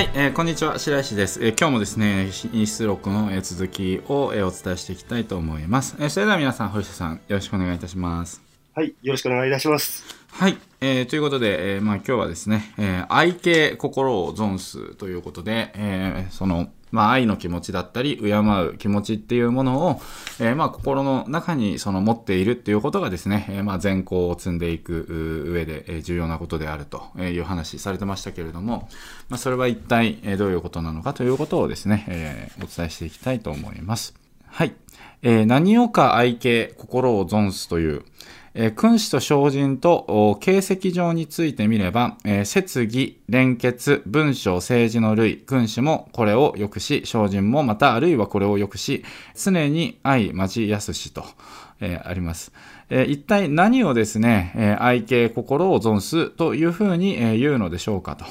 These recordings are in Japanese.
はい、えー、こんにちは白石です、えー、今日もですね品質録の、えー、続きを、えー、お伝えしていきたいと思います、えー、それでは皆さん堀下さんよろしくお願いいたします。はいよろしくお願いいたします。はい、えー、ということで、えー、まあ今日はですね、えー、愛系心を存すということで、えー、そのまあ、愛の気持ちだったり、敬う気持ちっていうものを、えー、まあ、心の中にその持っているっていうことがですね、えー、まあ、善行を積んでいく上で、重要なことであるという話されてましたけれども、まあ、それは一体、どういうことなのかということをですね、えー、お伝えしていきたいと思います。はい。えー、何をか愛敬、心を存すという、え、君子と精進と形跡上についてみれば、えー、節義、連結、文章、政治の類、君子もこれを良くし、精進もまたあるいはこれを良くし、常に愛交やすしと、えー、あります。えー、一体何をですね、え、愛敬心を存すというふうに、え、言うのでしょうかと。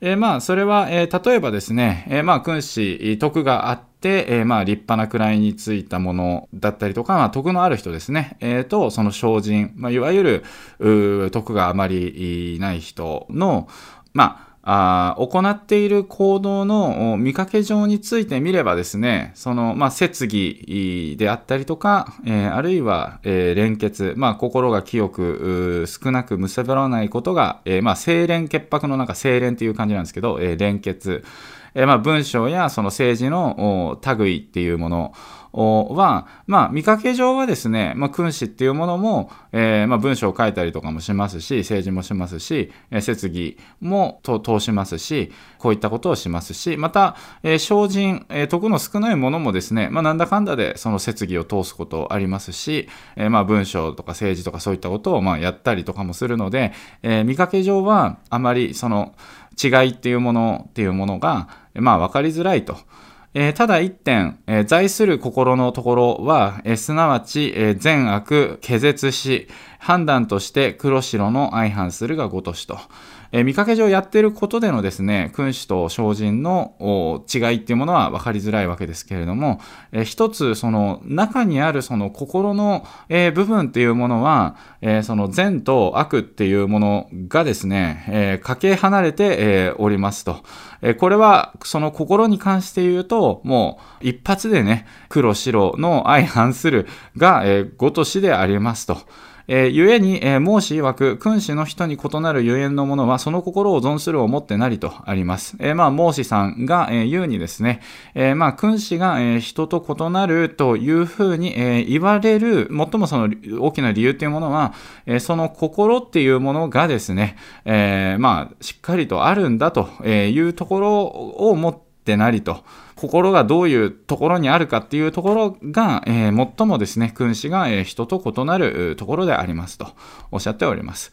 え、まあ、それは、え、例えばですね、え、まあ、君子、徳があって、えー、まあ、立派な位についたものだったりとか、まあ、徳のある人ですね、えー、と、その精進、まあ、いわゆる、徳があまりない人の、まあ、あ行っている行動の見かけ上についてみればですね、その、まあ、説義であったりとか、えー、あるいは、えー、連結、まあ、心が清く、少なく結ばらないことが、えー、まあ、清廉潔白の中、清廉っていう感じなんですけど、えー、連結、えー、まあ、文章やその政治の類っていうもの、は、まあ、見かけ上はですね、まあ、君子っていうものも、えー、まあ、文章を書いたりとかもしますし、政治もしますし、え、説議も通しますし、こういったことをしますし、また、えー、精進、えー、徳の少ないものもですね、まあ、なんだかんだでその説議を通すことありますし、えー、まあ、文章とか政治とかそういったことを、まあ、やったりとかもするので、えー、見かけ上はあまりその違いっていうものっていうものが、まあ、わかりづらいと。えー、ただ一点、えー、在する心のところは、えー、すなわち、え善悪、気絶し、判断として黒白の相反するがごとしと。え見かけ上やってることでのですね、君主と精進の違いっていうものは分かりづらいわけですけれども、え一つその中にあるその心の、え部分っていうものは、えその善と悪っていうものがですね、えかけ離れて、えおりますと。えこれはその心に関して言うと、もう一発でね、黒白の相反するが、えごとしでありますと。えー、故に、えー、孟子曰く、君子の人に異なるゆえんのものは、その心を存するをもってなりとあります。えー、まあ、孟子さんが、えー、言うにですね、えー、まあ、君子が、えー、人と異なるというふうに、えー、言われる、最もその大きな理由というものは、えー、その心っていうものがですね、えー、まあ、しっかりとあるんだというところをもってってなりと。心がどういうところにあるかっていうところが、えー、最もですね、君子が、えー、人と異なるところでありますとおっしゃっております。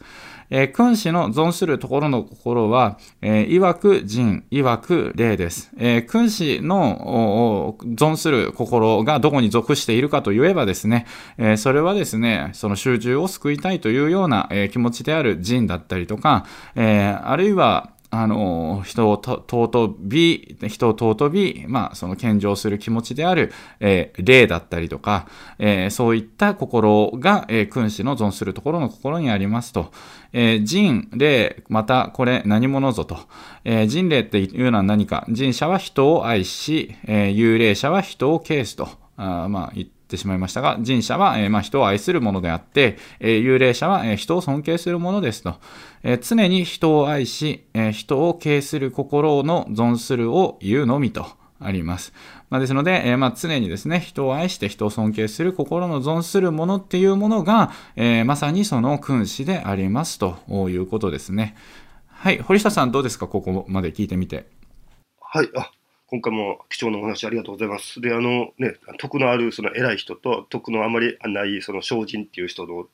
えー、君子の存するところの心は、えー、いわく人、いわく霊です。えー、君子の存する心がどこに属しているかといえばですね、えー、それはですね、その集中を救いたいというような、えー、気持ちである人だったりとか、えー、あるいは、あの、人を尊び、人を尊び、まあ、その献上する気持ちである、えー、霊だったりとか、えー、そういった心が、えー、君子の存するところの心にありますと。えー、人、霊、また、これ何者ぞと。えー、人霊っていうのは何か。人者は人を愛し、えー、幽霊者は人を軽視と。あまあ、言ってってしまいましたが、人者は、えー、まあ、人を愛するものであって、えー、幽霊者は、えー、人を尊敬するものですと。え常に人を愛し、え人を敬する心の存するを言うのみとあります。まあ、ですので、えまあ、常にですね、人を愛して人を尊敬する心の存するものっていうものが、えまさにその君子でありますということですね。はい。堀下さんどうですかここまで聞いてみて。はい。あ、今回も貴重なお話ありがとうございます。で、あのね、徳のあるその偉い人と徳のあまりないその精進っていう人の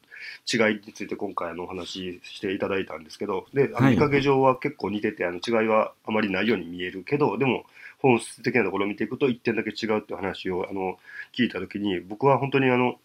違いについて今回のお話ししていただいたんですけど、で、あの見かけ上は結構似てて、あの違いはあまりないように見えるけど、でも本質的なところを見ていくと1点だけ違うっていう話をあの聞いた時に、僕は本当にあの、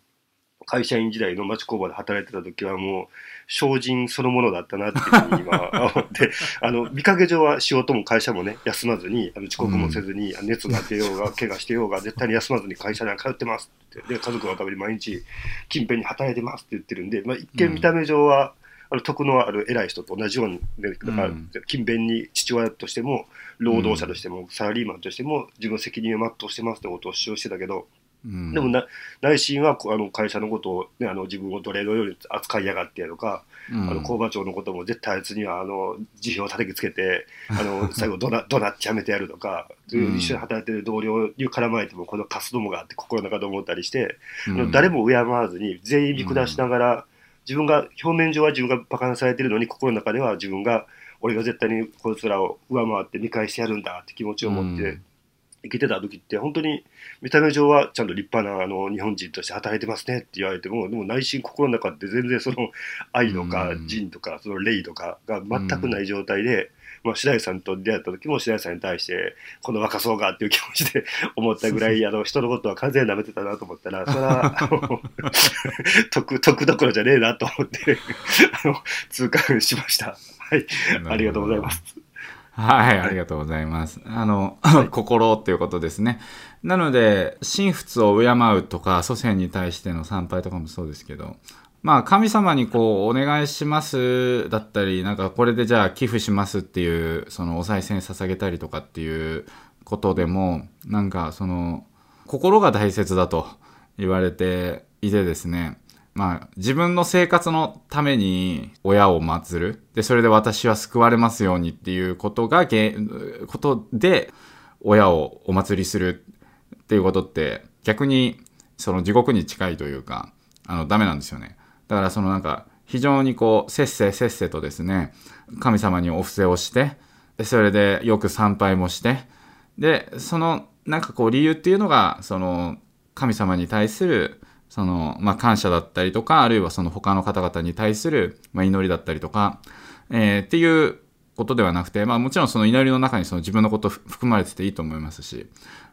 会社員時代の町工場で働いてた時はもう精進そのものだったなっていうふうに今思って あの見かけ上は仕事も会社もね休まずにあの遅刻もせずに、うん、熱が出ようが怪我してようが絶対に休まずに会社には通ってますって。で家族のために毎日近辺に働いてますって言ってるんで、まあ、一見見た目上はあの徳のある偉い人と同じように、ね、だからうん。勤勉に父親としても労働者としても、サラリーマンとしても自分の責任を全うしてますってことを主張してたけど、うん。でもな内心はあの会社のことを、ね、あの自分を奴隷のように扱いやがってやとか、うん。あの工場長のことも絶対あいつにはあの辞表を叩きつけてあの 最後どなどなってやめてやるとか、うん一緒に働いてる同僚に絡まれてもこのカスどもがあって心の中で思ったりして、誰も敬わずに全員見下しながら、自分が表面上は自分が馬鹿なされてるのに心の中では自分が俺が絶対にこいつらを上回って見返してやるんだって気持ちを持って。うん生きてた時って本当に見た目上はちゃんと立派なあの日本人として働いてますねって言われてもでも内心心の中って全然その愛とかうん。仁とかその礼とかが全くない状態で、まあ、白石さんと出会った時も白石さんに対してこの若そうがっていう気持ちで 思ったぐらいあの人のことは完全に舐めてたなと思ったら それはあの得得どころじゃねえなと思ってあの痛感しました。はい、ありがとうございます。はい、ありがとうございます。あの、心っていうことですね。なので、神仏を敬うとか、祖先に対しての参拝とかもそうですけど、まあ、神様にこう、お願いしますだったり、なんかこれでじゃあ寄付しますっていう、そのお賽銭捧げたりとかっていうことでも、なんかその、心が大切だと言われていてですね、まあ、自分の生活のために親を祀る。で、それで私は救われますようにっていうことが、ことで、親をお祭りするっていうことって、逆に、その地獄に近いというか、あの、ダメなんですよね。だから、そのなんか、非常にこう、せっせせっせとですね、神様にお布施をして、それでよく参拝もして、で、その、なんかこう、理由っていうのが、その、神様に対する、その、まあ、感謝だったりとか、あるいはその他の方々に対する、まあ、祈りだったりとか、えーっていうことではなくて、まあ、もちろんその祈りの中にその自分のこと含まれてていいと思いますし、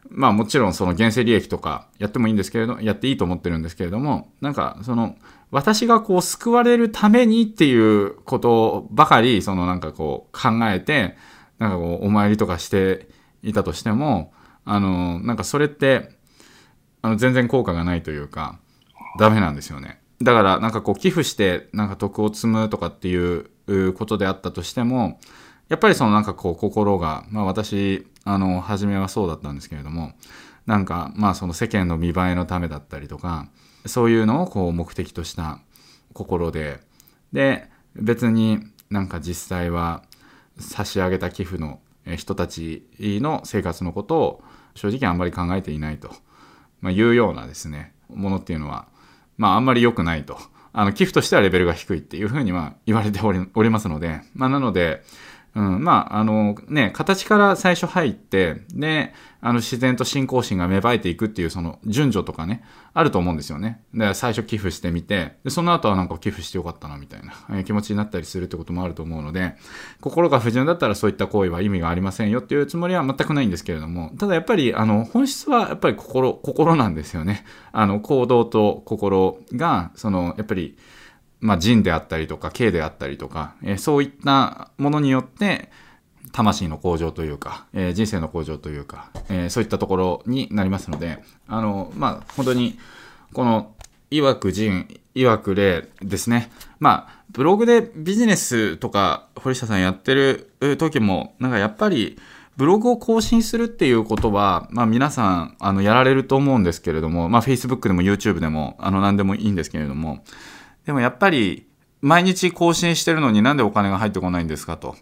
まあ、もちろんその原生利益とかやってもいいんですけれど、やっていいと思ってるんですけれども、なんか、その、私がこう救われるためにっていうことばかり、そのなんかこう考えて、なんかこうお参りとかしていたとしても、あの、なんかそれって、あの、全然効果がないというか、ダメなんですよね。だから、なんかこう、寄付して、なんか徳を積むとかっていうことであったとしても、やっぱりそのなんかこう、心が、まあ私、あの、初めはそうだったんですけれども、なんか、まあその世間の見栄えのためだったりとか、そういうのをこう、目的とした心で、で、別になんか実際は、差し上げた寄付の人たちの生活のことを正直あんまり考えていないと、まあ、いうようなですねものっていうのは、まあ、あんまり良くないと。あの寄付としてはレベルが低いっていうふうには言われておりおりますので、まあ、なので、うん、まああのね形から最初入ってであの自然と信仰心が芽生えていくっていうその順序とかねあると思うんですよね。で最初寄付してみてでその後はなんか寄付してよかったなみたいな、え気持ちになったりするってこともあると思うので心が不純だったらそういった行為は意味がありませんよっていうつもりは全くないんですけれどもただやっぱりあの本質はやっぱり心心なんですよね。あの行動と心がそのやっぱりまあ、人であったりとか、形であったりとか、えーそういったものによって、魂の向上というか、えー人生の向上というか、えーそういったところになりますので、あの、まあ、本当に、この、いわく人、いわく霊ですね。まあ、ブログでビジネスとか、堀下さんやってる時も、なんかやっぱり、ブログを更新するっていうことは、まあ皆さん、あの、やられると思うんですけれども、まあ Facebook でも YouTube でも、あの、何でもいいんですけれども、でもやっぱり、毎日更新してるのになんでお金が入ってこないんですかと。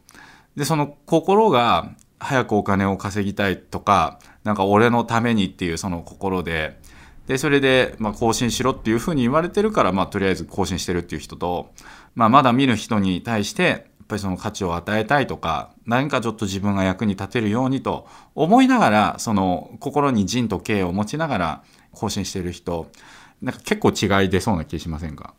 で、その心が早くお金を稼ぎたいとか、なんか俺のためにっていうその心で、で、それで、ま、更新しろっていうふうに言われてるから、まあ、とりあえず更新してるっていう人と、まあ、まだ見る人に対して、やっぱりその価値を与えたいとか、何かちょっと自分が役に立てるようにと思いながら、その心に仁と敬を持ちながら更新してる人、なんか結構違い出そうな気しませんか？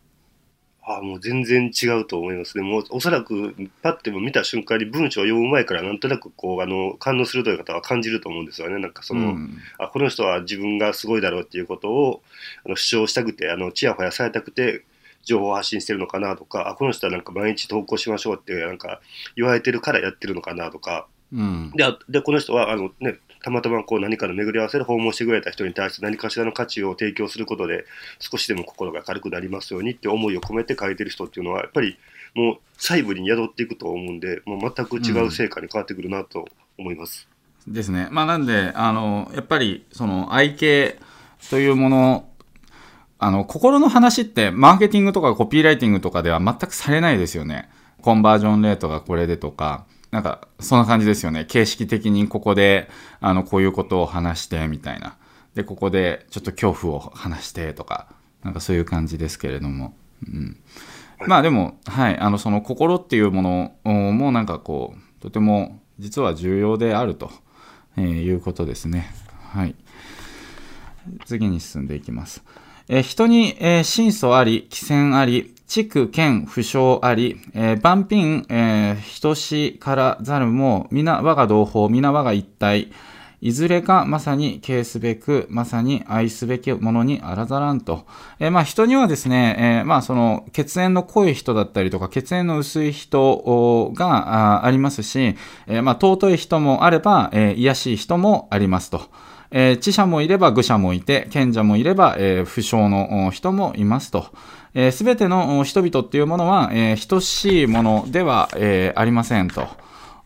あもう全然違うと思いますね。もうおそらくパッても見た瞬間に文章を読む前からなんとなくこうあの感動するという方は感じると思うんですよね。なんかその、うんあこの人は自分がすごいだろうっていうことをあの主張したくてあのちやほやされたくて情報を発信してるのかなとかあこの人はなんか毎日投稿しましょうってなんか言われてるからやってるのかなとかうん。であでこの人はあの、ね、たまたまこう何かの巡り合わせで訪問してくれた人に対して何かしらの価値を提供することで少しでも心が軽くなりますようにって思いを込めて書いてる人っていうのはやっぱりもう細部に宿っていくと思うんで、もう全く違う成果に変わってくるなと思います。ですね。まあなんで、あの、やっぱり、その愛系というもの、あの、心の話って、マーケティングとかコピーライティングとかでは全くされないですよね。コンバージョンレートがこれでとか、なんか、そんな感じですよね。形式的にここで、あの、こういうことを話して、みたいな。で、ここで、ちょっと恐怖を話して、とか、なんかそういう感じですけれども。うん。まあでも、はい、あの、その心っていうものもなんかこう、とても実は重要であると、えーいうことですね。はい。次に進んでいきます。えー人に、えー真相あり、寄戦あり、地区、県、不詳あり、えー万品、えー等しからざるも、皆我が同胞、皆我が一体、いずれかまさに敬すべく、まさに愛すべきものにあらざらんと。えーまあ人にはですね、えーまあその血縁の濃い人だったりとか、血縁の薄い人がありますし、えーまあ尊い人もあれば、えー、癒しい人もありますと。えー知者もいれば愚者もいて、賢者もいれば、えー不詳の人もいますと。す、べ、ての人々っていうものは、えー等しいものでは、えーありませんと。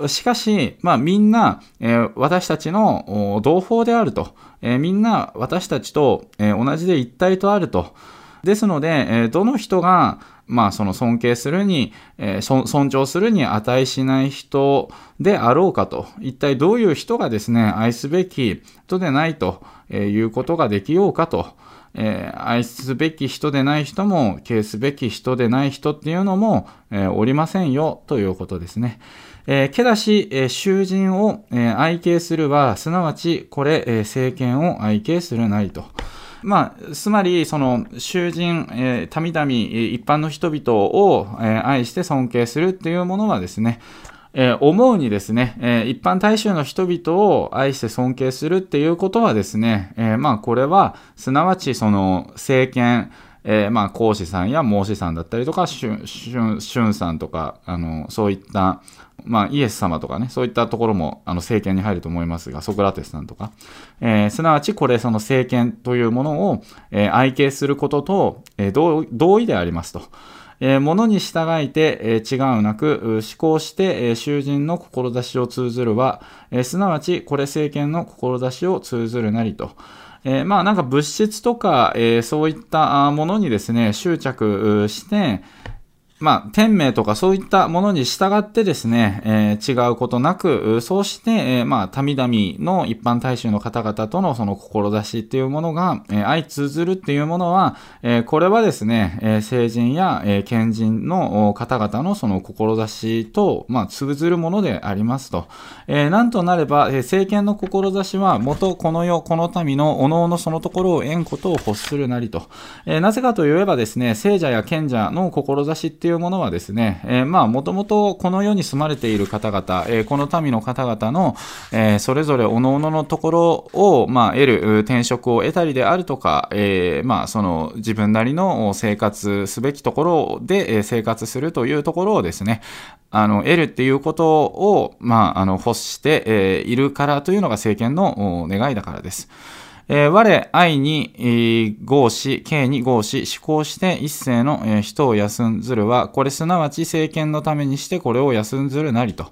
しかし、まあみんな、えー私たちの同胞であると。えーみんな私たちと、えー同じで一体とあると。ですので、えどの人が、まあその尊敬するに、え尊重するに値しない人であろうかと。一体どういう人がですね、愛すべき人でないということができようかと。えー愛すべき人でない人も、敬すべき人でない人っていうのも、えーおりませんよということですね。えーけだし、えー囚人を、えー愛敬するは、すなわち、これ、えー政権を愛敬するなりと。まあ、つまり、その、囚人、えー、たみだみ、一般の人々を、えー愛して尊敬するっていうものはですね、えー思うにですね、えー一般大衆の人々を愛して尊敬するっていうことはですね、えーまあ、これは、すなわち、その、政権、えーまあ、孔子さんや孟子さんだったりとか、春さんとか、あの、そういった、まあ、イエス様とかね、そういったところも、あの、政権に入ると思いますが、ソクラテスさんとか、えーすなわち、これ、その政権というものを、えー愛敬することと、えー同意でありますと。えー、物に従いて、え違うなく、思考して、え囚人の志を通ずるは、えすなわち、これ政権の志を通ずるなりと。えーまあなんか物質とか、えーそういったものにですね、執着して、まあ、天命とかそういったものに従ってですね、えー違うことなく、そうして、えーまあ、民々の一般大衆の方々とのその志っていうものが、えー相通ずるっていうものは、えーこれはですね、えー成人や、えー賢人の方々のその志と、まあ、通ずるものでありますと。えーなんとなれば、えー政権の志は、元この世、この民のおのおのそのところを縁ことを欲するなりと。えーなぜかといえばですね、聖者や賢者の志っていううものはですね、えーまあ、もともとこの世に住まれている方々、えーこの民の方々の、えーそれぞれおのおののところを、まあ、得る転職を得たりであるとか、えまあ、その自分なりの生活すべきところで、え生活するというところをですね、あの、得るっていうことを、まあ、あの、欲して、えいるからというのが政権の願いだからです。えー我、愛に、えー合し、敬に合し、思考して一世の、えー人を休んずるは、これすなわち政権のためにしてこれを休んずるなりと。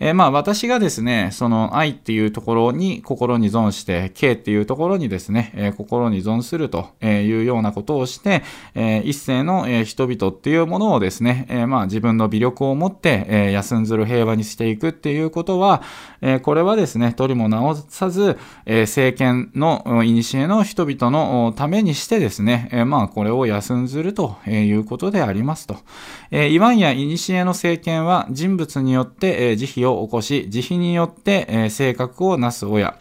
えーまあ私がですね、その愛っていうところに心に存して、敬っていうところにですね、えー心に存するというようなことをして、えー一世の、えー人々っていうものをですね、えーまあ自分の微力を持って、えー休んずる平和にしていくっていうことは、えーこれはですね、取りも直さず、えー政権の、古の人々のためにしてですね、えまあこれを休んずるということでありますと。えー、イワンや古の政権は人物によって、え慈悲を起こし、慈悲によって、え性格をなす親。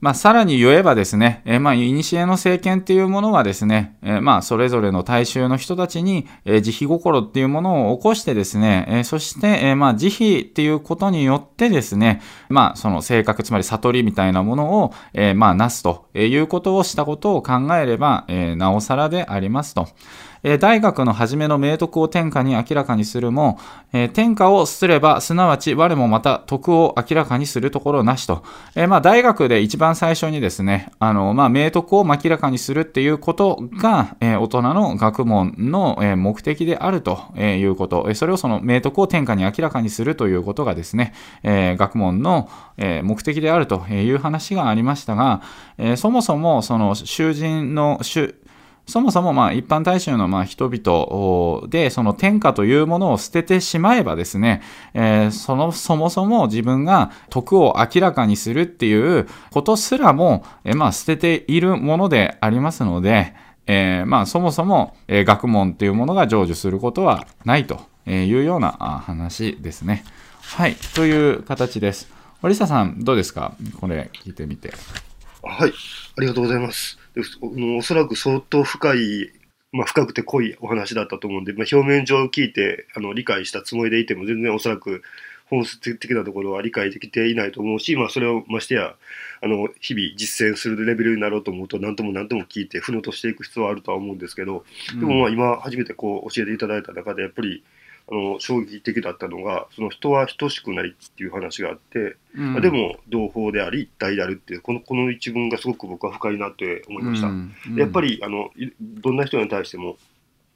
まあ、さらに言えばですね、えーまあ、古の政権っていうものはですね、えーまあ、それぞれの大衆の人たちに、えー慈悲心っていうものを起こしてですね、えーそして、えーまあ、慈悲っていうことによってですね、まあ、その性格、つまり悟りみたいなものを、えーまあ、なすということをしたことを考えれば、えーなおさらでありますと。えー大学の初めの明徳を天下に明らかにするも、えー天下をすれば、すなわち我もまた徳を明らかにするところなしと。えーまあ、大学で一番最初にですね、あの、まあ、明徳を明らかにするっていうことが、え大人の学問の、目的であるということ、それをその明徳を天下に明らかにするということがですね、え学問の、目的であるという話がありましたが、えそもそもその囚人の、囚そもそもまあ一般大衆のまあ人々でその天下というものを捨ててしまえばですね、えーそのそもそも自分が徳を明らかにするっていうことすらも、えまあ捨てているものでありますので、えーまあそもそも、学問っていうものが成就することはないというような話ですね。はい、という形です。堀下さん、どうですか？これ聞いてみて。はい、ありがとうございます。おそらく相当深い、まあ、深くて濃いお話だったと思うんで、まあ、表面上聞いてあの理解したつもりでいても、全然おそらく本質的なところは理解できていないと思うし、まあ、それをましてや、あの日々実践するレベルになろうと思うと、何とも何とも聞いて、負のとしていく必要はあるとは思うんですけど、でもまあ今初めてこう教えていただいた中で、やっぱりあの衝撃的だったのが、その人は等しくないっていう話があって、うん。まあでも同胞であり一体であるっていうこのこの一文がすごく僕は深いなって思いました、うん。でやっぱりあのいどんな人に対しても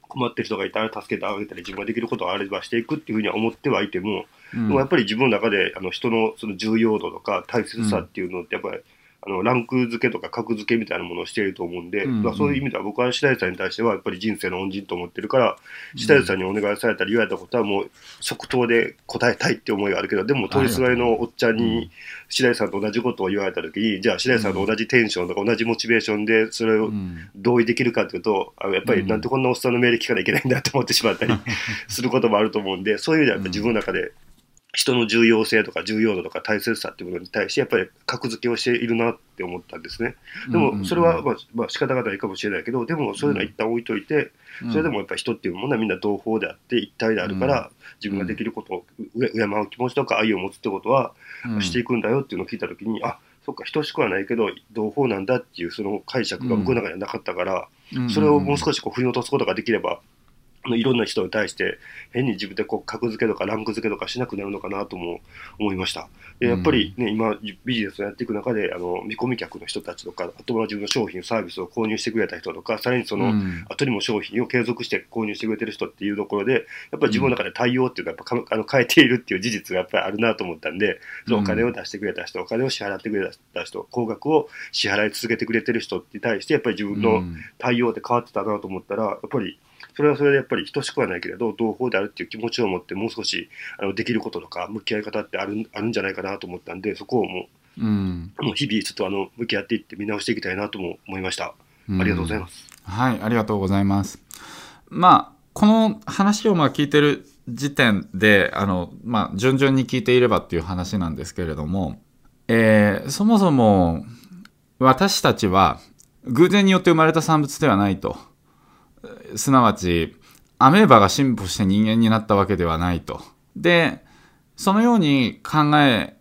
困ってる人がいたら助けてあげたり自分ができることがあればしていくっていうふうには思ってはいても、うんでもやっぱり自分の中であの人のその重要度とか大切さっていうのってやっぱり、あのランク付けとか格付けみたいなものをしていると思うんで、うんまあそういう意味では僕は白石さんに対してはやっぱり人生の恩人と思ってるから白石さんにお願いされたり言われたことはもう即答で答えたいって思いがあるけどでも通りすがりのおっちゃんに白石さんと同じことを言われた時にじゃあ白石さんと同じテンションとか同じモチベーションでそれをうん。同意できるかというと、あやっぱりなんでこんなおっさんの命令聞かなきゃいけないんだと思ってしまったり することもあると思うんで、そういう意味ではやっぱ自分の中で人の重要性とか重要度とか大切さっていうものに対してやっぱり格付けをしているなって思ったんですね。でもそれはまあまあ仕方がないかもしれないけど、でもそういうのは一旦置いといて、それでもやっぱり人っていうものはみんな同胞であって一体であるから、自分ができることをう敬う気持ちとか愛を持つってことはうん。していくんだよっていうのを聞いたときに、あそっか等しくはないけど同胞なんだっていうその解釈が僕の中にはなかったから、それをもう少しこう振り落とすことができれば、いろんな人に対して変に自分でこう格付けとかランク付けとかしなくなるのかなとも思いました。でやっぱりね、今ビジネスをやっていく中であの見込み客の人たちとかあとは自分の商品サービスを購入してくれた人とかさらにその、うん。後にも商品を継続して購入してくれてる人っていうところでやっぱり自分の中で対応っていうかやっぱか あの変えているっていう事実がやっぱりあるなと思ったんで、そのお金を出してくれた人お金を支払ってくれた人高額を支払い続けてくれてる人に対してやっぱり自分の対応って変わってたなと思ったらやっぱりそれはそれでやっぱり等しくはないけれど同胞であるっていう気持ちを持ってもう少しあのできることとか向き合い方ってあるあるんじゃないかなと思ったんでそこをもうんうもう日々ちょっとあの向き合っていって見直していきたいなとも思いました。ありがとうございます。はい、ありがとうございます。まあ、この話をまあ聞いてる時点で、あの、まあ、順々に聞いていればっていう話なんですけれども、えーそもそも私たちは偶然によって生まれた産物ではないと。すなわち、アメーバが進歩して人間になったわけではないと。で、そのように考え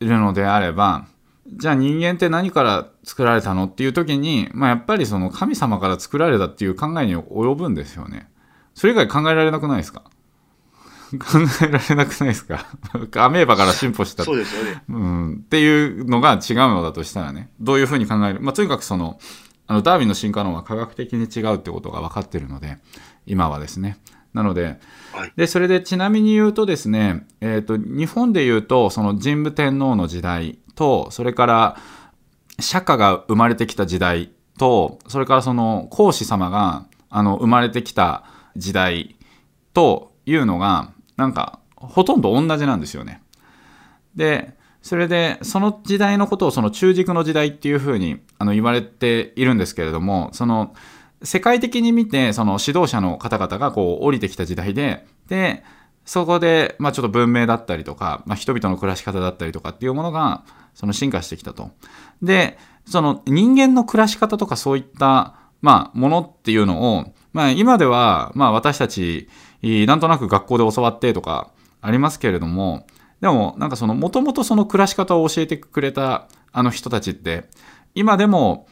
るのであれば、じゃあ人間って何から作られたのっていう時に、まあ、やっぱりその神様から作られたっていう考えに及ぶんですよね。それ以外考えられなくないですか？考えられなくないですか？アメーバから進歩したそうですよね。うん、っていうのが違うのだとしたらね、どういうふうに考える？まあ、とにかくその、あの、ダーウィンの進化論は科学的に違うってことが分かってるので、今はですね。なので、はいで、それでちなみに言うとですね、えっ、と、日本で言うと、その神武天皇の時代と、それから、釈迦が生まれてきた時代と、それからその孔子様が、あの、生まれてきた時代というのが、なんか、ほとんど同じなんですよね。で、それで、その時代のことをその中軸の時代っていうふうにあの言われているんですけれども、その世界的に見て、その指導者の方々がこう降りてきた時代で、で、そこで、まあちょっと文明だったりとか、まあ人々の暮らし方だったりとかっていうものが、その進化してきたと。で、その人間の暮らし方とかそういった、まあものっていうのを、まあ今では、まあ私たち、なんとなく学校で教わってとかありますけれども、でもなんかそのもともとその暮らし方を教えてくれたあの人たちって、今でも、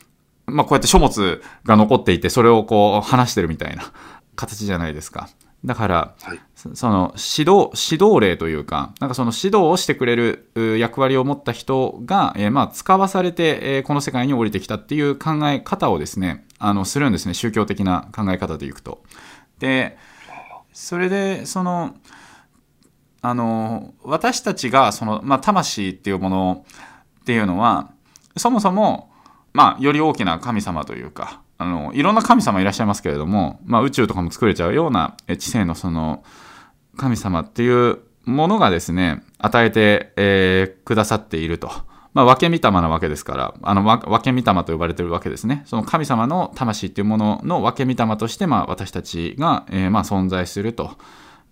まあこうやって書物が残っていて、それをこう話してるみたいな。形じゃないですか。だから、はいそその指導指導例というか、なんかその指導をしてくれるう役割を持った人が、えーまあ、使わされて、えーこの世界に降りてきたっていう考え方をですね、あのするんですね、宗教的な考え方でいくと。で、それで、その、あの私たちがその、まあ、魂っていうものっていうのはそもそも、まあ、より大きな神様というかあのいろんな神様いらっしゃいますけれども、まあ、宇宙とかも作れちゃうような知性のその神様っていうものがですね与えて、えーくださっていると。まあ、分け御霊なわけですから、あの、分け御霊と呼ばれてるわけですね。その神様の魂っていうものの分け御霊として、まあ、私たちが、えーまあ、存在すると。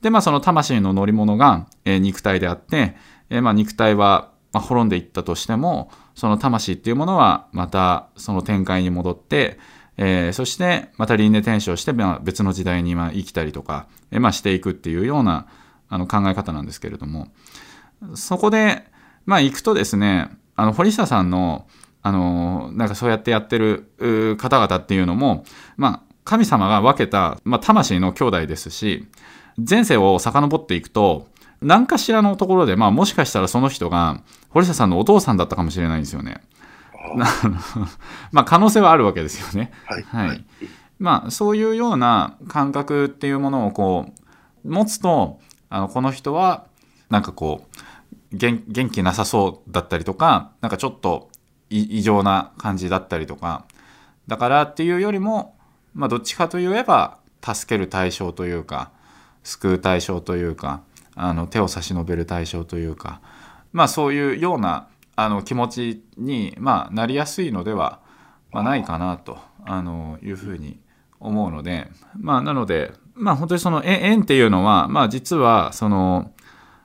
で、まあ、その魂の乗り物が、えー肉体であって、えーまあ、肉体は、まあ、滅んでいったとしても、その魂っていうものは、また、その展開に戻って、えーそして、また輪廻転生して、まあ、別の時代にまあ生きたりとか、えーまあ、していくっていうようなあの考え方なんですけれども、そこで、まあ、行くとですね、あの、堀下さんの、あの、なんかそうやってやってる方々っていうのも、まあ、神様が分けた、まあ、魂の兄弟ですし、前世を遡っていくと、何かしらのところで、まあ、もしかしたらその人が、堀下さんのお父さんだったかもしれないんですよね。まあ、可能性はあるわけですよね。はい。はい。まあ、そういうような感覚っていうものをこう、持つと、あの、この人は、なんかこう、元元気なさそうだったりとか、なんかちょっとい異常な感じだったりとか、だからっていうよりも、まあ、どっちかといえば、助ける対象というか、救う対象というか、あの、手を差し伸べる対象というか、まあ、そういうような、あの、気持ちに、まあ、なりやすいのでは、まあ、ないかなとあのいうふうに思うので、まあ、なので、まあ、本当にその縁っていうのは、まあ、実はその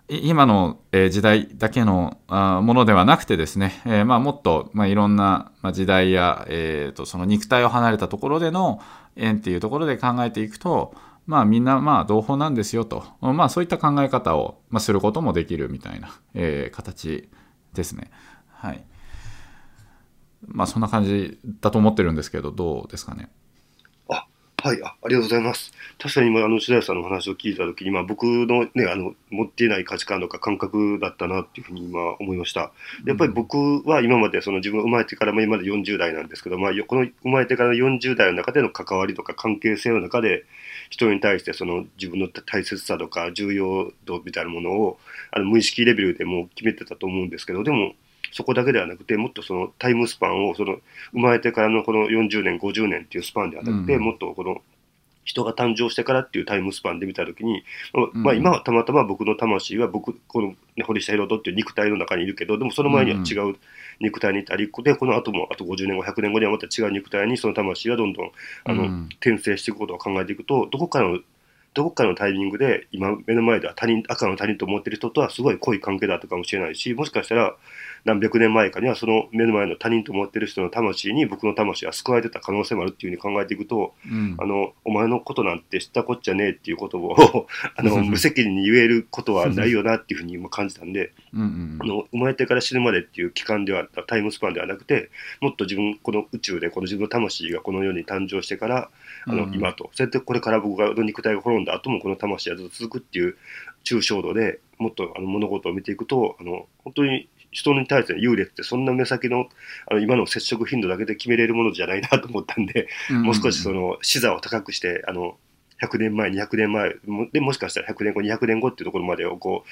今の時代だけのものではなくてですね、えーまあ、もっと、まあ、いろんな時代や、えー、とその肉体を離れたところでの縁っていうところで考えていくと、まあ、みんなまあ同胞なんですよと、まあ、そういった考え方を、まあ、することもできるみたいな、えー形ですね。はいまあそんな感じだと思ってるんですけど、どうですかね？あはいあ、ありがとうございます。確かに今、あの白石さんのお話を聞いたときに、まあ、僕の,、ね、あの持っていない価値観とか感覚だったなっていうふうに今思いました。やっぱり僕は今までその自分が生まれてからも今まで40代なんですけど、まあ、よこの生まれてからの40代の中での関わりとか関係性の中で人に対してその自分の大切さとか重要度みたいなものをあの無意識レベルでもう決めてたと思うんですけどでもそこだけではなくてもっとそのタイムスパンをその生まれてからのこの40年50年っていうスパンではなくて、うん。もっとこの人が誕生してからっていうタイムスパンで見たときに、うん。まあ、今はたまたま僕の魂は僕この、ね、堀下博人っていう肉体の中にいるけどでもその前には違う肉体にいたり、でこの後もあと50年後100年後にはまた違う肉体にその魂がどんどんあの、うん。転生していくことを考えていくとどこかのどこかのタイミングで今目の前では他人赤の他人と思ってる人とはすごい濃い関係だったかもしれないしもしかしたら何百年前かにはその目の前の他人と思ってる人の魂に僕の魂は救われてた可能性もあるっていうふうに考えていくとうん。あのお前のことなんて知ったこっちゃねえっていうことを あの無責任に言えることはないよなっていうふうに今感じたんでうんうん。あの生まれてから死ぬまでっていう期間ではタイムスパンではなくてもっと自分この宇宙でこの自分の魂がこの世に誕生してからあの、うん。今と。そうやってこれから僕がの肉体が滅んだ後もこの魂はずっと続くっていう抽象度でもっとあの物事を見ていくとあの本当に人に対しての優劣ってそんな目先のあの今の接触頻度だけで決めれるものじゃないなと思ったんで、うん。もう少しその視座を高くしてあの100年前200年前もでもしかしたら100年後200年後っていうところまでをこ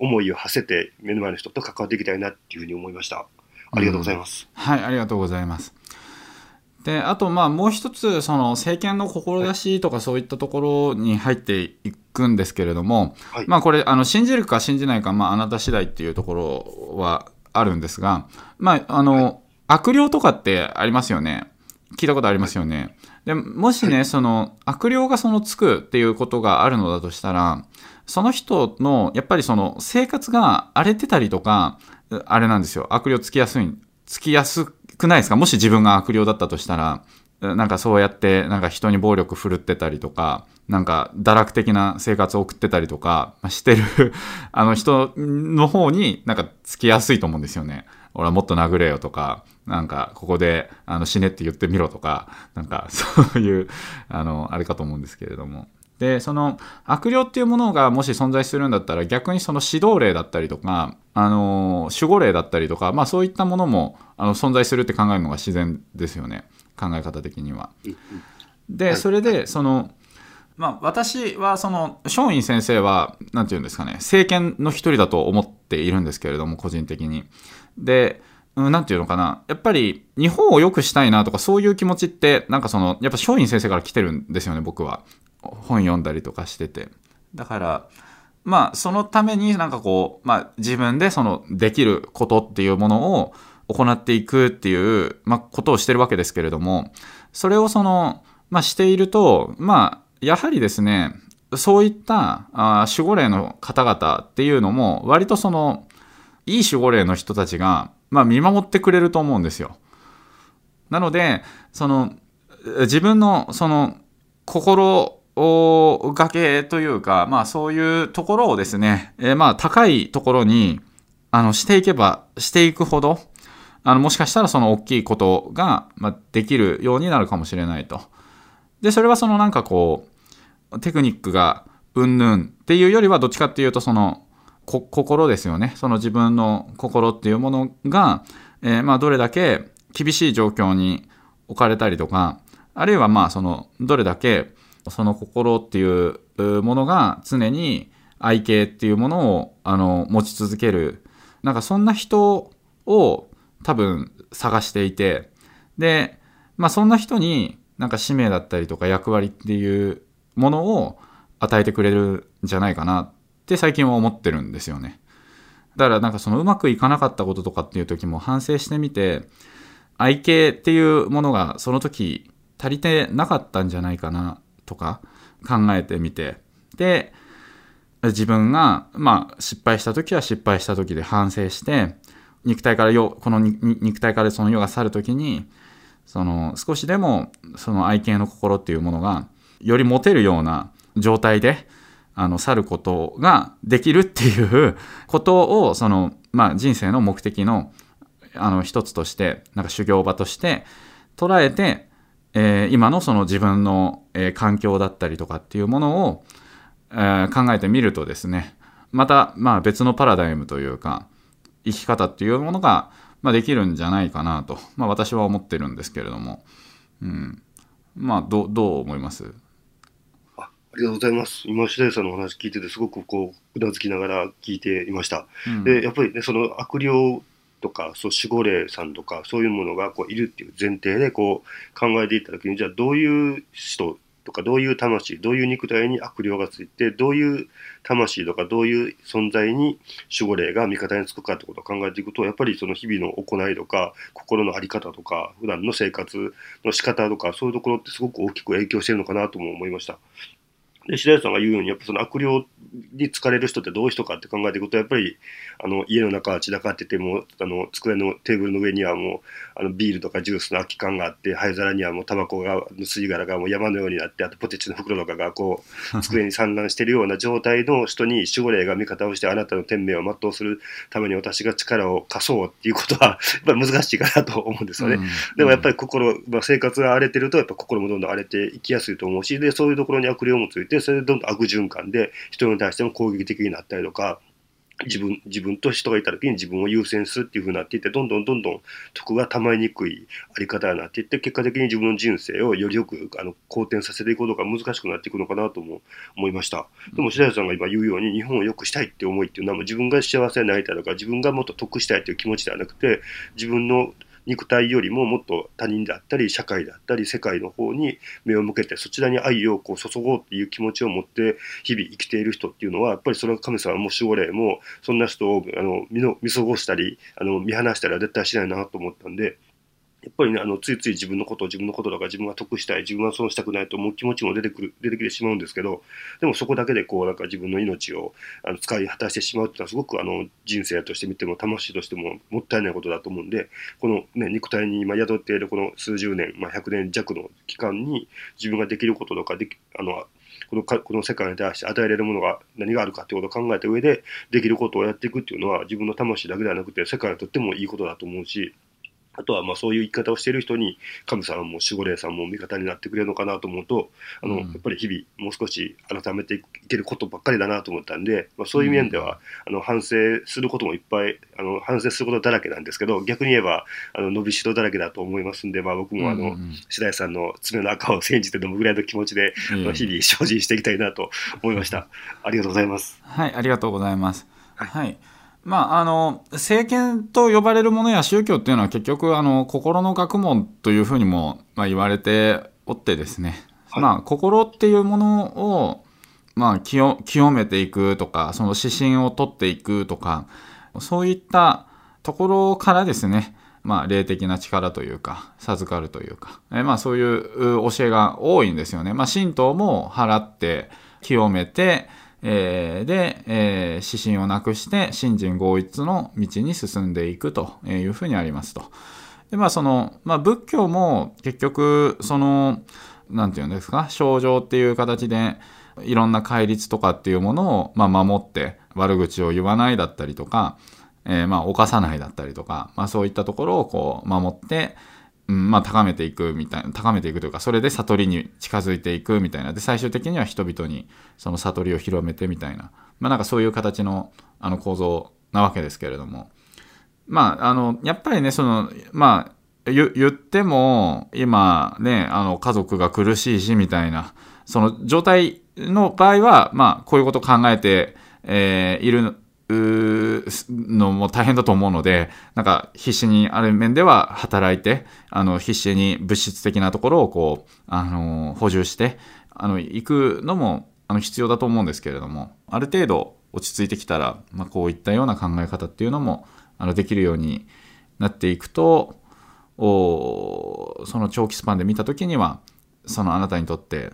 う思いを馳せて目の前の人と関わっていきたいなっていうふうに思いました。ありがとうございます、はい、ありがとうございます。で、あと、まあ、もう一つ、その、政権の志とかそういったところに入っていくんですけれども、はいまあ、これ、あの、信じるか信じないか、まあ、あなた次第っていうところはあるんですが、まあ、あの、悪霊とかってありますよね。聞いたことありますよね。でもしね、その、悪霊がそのつくっていうことがあるのだとしたら、その人の、やっぱりその、生活が荒れてたりとか、あれなんですよ。悪霊つきやすい、つきやすくないですか？もし自分が悪霊だったとしたら。なんかそうやってなんか人に暴力振るってたりとかなんか堕落的な生活を送ってたりとかしてる あの人の方になんかつきやすいと思うんですよね。俺はもっと殴れよとか、なんかここであの死ねって言ってみろとか、なんかそういうあのあれかと思うんですけれども。でその悪霊っていうものがもし存在するんだったら逆にその指導霊だったりとかあの守護霊だったりとか、まあ、そういったものもあの存在するって考えるのが自然ですよね考え方的には。でそれでそのまあ、私はその松陰先生は何て言うんですかね政権の一人だと思っているんですけれども個人的に。で何て言うのかなやっぱり日本を良くしたいなとかそういう気持ちってなんかそのやっぱ松陰先生から来てるんですよね僕は。本読んだりとかしててだからまあそのためになんかこう、まあ、自分でそのできることっていうものを行っていくっていう、まあ、ことをしてるわけですけれどもそれをその、まあ、しているとまあやはりですねそういったあ守護霊の方々っていうのも割とそのいい守護霊の人たちが、まあ、見守ってくれると思うんですよ。なのでその自分のその心がけというか、まあそういうところをですね、えー、まあ高いところに、あの、していけば、していくほど、あの、もしかしたらその大きいことが、まあ、できるようになるかもしれないと。で、それはそのなんかこう、テクニックがうんぬんっていうよりはどっちかっていうとその、心ですよね。その自分の心っていうものが、えー、まあどれだけ厳しい状況に置かれたりとか、あるいはまあその、どれだけその心っていうものが常に愛敬っていうものをあの持ち続ける。なんかそんな人を多分探していて。でまあそんな人になんか使命だったりとか役割っていうものを与えてくれるんじゃないかな。って最近は思ってるんですよね。だからなんかそのうまくいかなかったこととかっていう時も反省してみて愛敬っていうものがその時足りてなかったんじゃないかな。とか考えてみて。で自分が、まあ、失敗した時は失敗した時で反省して肉体からよこの肉体からその世が去る時にその少しでもその愛犬の心っていうものがより持てるような状態であの去ることができるっていうことをその、まあ、人生の目的のあの一つとしてなんか修行場として捉えてえー、今のその自分の、えー、環境だったりとかっていうものを、えー、考えてみるとですねまた、まあ、別のパラダイムというか生き方っていうものが、まあ、できるんじゃないかなと、まあ、私は思ってるんですけれども、うん、まあどどう思います？あありがとうございます。今、白石さんのお話聞いてて、すごくこう、うなずきながら聞いていました。うん、で、やっぱりね、その悪霊とか、そう守護霊さんとか、そういうものがこういるっていう前提でこう考えていったときに、じゃあどういう人とか、どういう魂、どういう肉体に悪霊がついて、どういう魂とか、どういう存在に守護霊が味方につくかってことを考えていくと、やっぱりその日々の行いとか、心の在り方とか、普段の生活の仕方とか、そういうところってすごく大きく影響してるのかなとも思いました。で白石さんが言うように、やっぱその悪霊に疲れる人ってどういう人かって考えていくと、やっぱりあの家の中散らかってても、あの机のテーブルの上にはもうあのビールとかジュースの空き缶があって、灰皿にはもうタバコが、吸い殻がもう山のようになって、あとポテチの袋とかがこう、机に散乱してるような状態の人に守護霊が味方をして、あなたの天命を全うするために私が力を貸そうっていうことは、やっぱり難しいかなと思うんですよね。うん、でもやっぱり心、まあ、生活が荒れてると、やっぱ心もどんどん荒れていきやすいと思うし、で、そういうところに悪霊もついて、それでどんどん悪循環で人に対しても攻撃的になったりとか、自分、自分と人がいた時に自分を優先するっていう風になっていって、どんどんどんどん徳がたまりにくいあり方になっていって、結果的に自分の人生をよりよくあの好転させていくことが難しくなっていくのかなとも思いました。でも白石さんが今言うように、日本を良くしたいって思いっていうのは、自分が幸せになりたいとか、自分がもっと得したいという気持ちではなくて、自分の肉体よりももっと他人であったり社会であったり世界の方に目を向けてそちらに愛をこう注ごうっていう気持ちを持って日々生きている人っていうのはやっぱりそれは神様も守護霊もそんな人をあの見の見過ごしたりあの見放したりは絶対しないなと思ったんで。やっぱりね、あの、ついつい自分のことを自分のこととから自分が得したい、自分は損したくないと思う気持ちも出てくる、出てきてしまうんですけど、でもそこだけでこう、なんか自分の命をあの使い果たしてしまうっていうのはすごくあの、人生として見ても、魂としてももったいないことだと思うんで、このね、肉体に今宿っているこの数十年、まあ100年弱の期間に自分ができることとかでき、あの、このかこの世界に対して与えられるものが何があるかっていうことを考えた上でできることをやっていくっていうのは自分の魂だけではなくて世界にとってもいいことだと思うしあとはまあそういう生き方をしている人に神様も守護霊さんも味方になってくれるのかなと思うとあの、うんやっぱり日々もう少し改めていけることばっかりだなと思ったんで、まあ、そういう面では、あの反省することもいっぱいあの反省することだらけなんですけど逆に言えばあの伸びしろだらけだと思いますんで、まあ、僕もあの、うんうんうん白石さんの爪の赤を煎じて飲むぐらいの気持ちで、いえいえまあ日々精進していきたいなと思いました。ありがとうございます。はい、ありがとうございます。はい。まあ、あの、政権と呼ばれるものや宗教っていうのは結局、あの、心の学問というふうにも、まあ、言われておってですね、はい。まあ、心っていうものを、まあ、清清めていくとか、その指針を取っていくとか、そういったところからですね、まあ、霊的な力というか、授かるというか、えまあ、そういうう教えが多いんですよね。まあ、神道も払って、清めて、えーで、えー指針をなくして、信心合一の道に進んでいくというふうにありますと。で、まあ、その、まあ、仏教も結局、その、なんていうんですか、症状っていう形で、いろんな戒律とかっていうものを、まあ、守って、悪口を言わないだったりとか、えーまあ、犯さないだったりとか、まあ、そういったところをこう、守って、うん、まあ、高めていくみたいな、高めていくというか、それで悟りに近づいていくみたいな。で、最終的には人々にその悟りを広めてみたいな。まあ、なんかそういう形の、あの構造なわけですけれども。まあ、あの、やっぱりね、その、まあ、言っても、今ね、あの、家族が苦しいし、みたいな、その状態の場合は、まあ、こういうこと考えて、えーいるのも大変だと思うので、なんか必死にある面では働いて、あの必死に物質的なところをこう、あの補充して、あの行くのもあの必要だと思うんですけれども、ある程度落ち着いてきたら、まあ、こういったような考え方っていうのもあのできるようになっていくと、おその長期スパンで見た時には、そのあなたにとって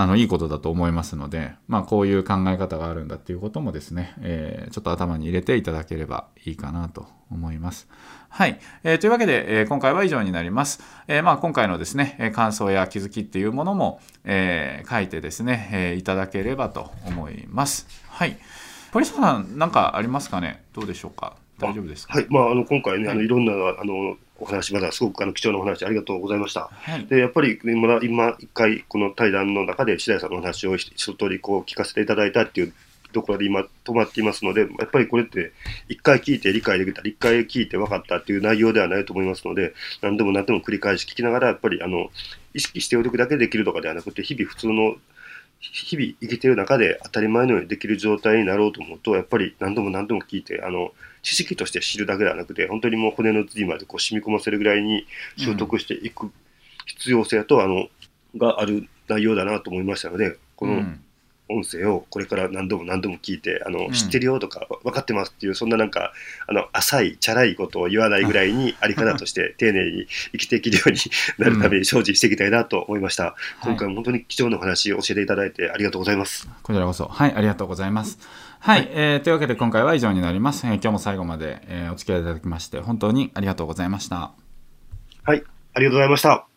あのいいことだと思いますので、まあ、こういう考え方があるんだっていうこともですね、えーちょっと頭に入れていただければいいかなと思います。はい。えーというわけで、えー今回は以上になります。えまあ、今回のですね、感想や気づきっていうものも、え書いてですね、えいただければと思います。はい。堀下さん、何かありますかね？どうでしょうか？大丈夫ですか？はい、まあ、あの今回ね、はいあのいろんなあのお話、まだすごくあの貴重なお話、ありがとうございました。はい。でやっぱり、ね、まだ今、一回、この対談の中で、白井さんのお話を一一通りこう聞かせていただいたっていうところで今、止まっていますので、やっぱりこれって、一回聞いて理解できた、一回聞いて分かったっていう内容ではないと思いますので、何度も何度も繰り返し聞きながら、やっぱりあの意識しておくだけでできるとかではなくて、日々普通の日々生きてる中で当たり前のようにできる状態になろうと思うと、やっぱり何度も何度も聞いて、あの知識として知るだけではなくて、本当にもう骨の髄までこう染み込ませるぐらいに習得していく必要性と、あのがある内容だなと思いましたので、このうん。音声をこれから何度も何度も聞いて、あのうん知ってるよとか分かってますっていう、そんななんか、あの浅い、チャラいことを言わないぐらいに、あり方として 丁寧に生きていけるようになるために精進していきたいなと思いました。今回も本当に貴重なお話を教えていただいてありがとうございます。こちらこそ。はい、ありがとうございます。はい、えーというわけで今回は以上になります。えー今日も最後まで、えーお付き合いいただきまして、本当にありがとうございました。はい、ありがとうございました。